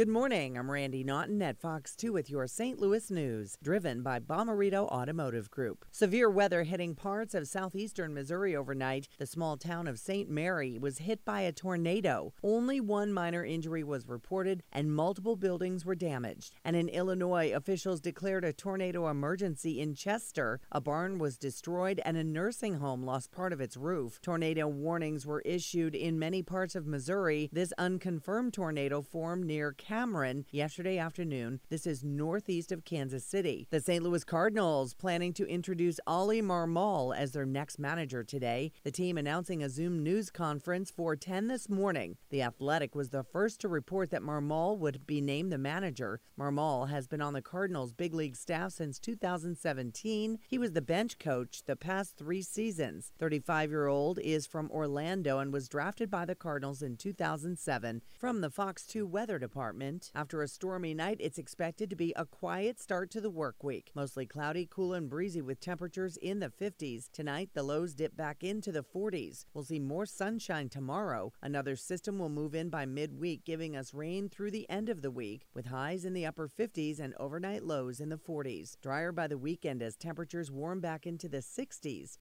Good morning. I'm Randi Naughton at Fox 2 with your St. Louis news, driven by Bomarito Automotive Group. Severe weather hitting parts of southeastern Missouri overnight. The small town of St. Mary was hit by a tornado. Only one minor injury was reported, and multiple buildings were damaged. And in Illinois, officials declared a tornado emergency in Chester. A barn was destroyed, and a nursing home lost part of its roof. Tornado warnings were issued in many parts of Missouri. This unconfirmed tornado formed near Cameron yesterday afternoon. This is northeast of Kansas City. The St. Louis Cardinals planning to introduce Oli Marmol as their next manager today. The team announcing a Zoom news conference for 10 this morning. The Athletic was the first to report that Marmol would be named the manager. Marmol has been on the Cardinals big league staff since 2017. He was the bench coach the past three seasons. 35 year old is from Orlando and was drafted by the Cardinals in 2007 from the Fox 2 Weather Department. After a stormy night, it's expected to be a quiet start to the work week. Mostly cloudy, cool, and breezy with temperatures in the 50s. Tonight, the lows dip back into the 40s. We'll see more sunshine tomorrow. Another system will move in by midweek, giving us rain through the end of the week, with highs in the upper 50s and overnight lows in the 40s. Drier by the weekend as temperatures warm back into the 60s.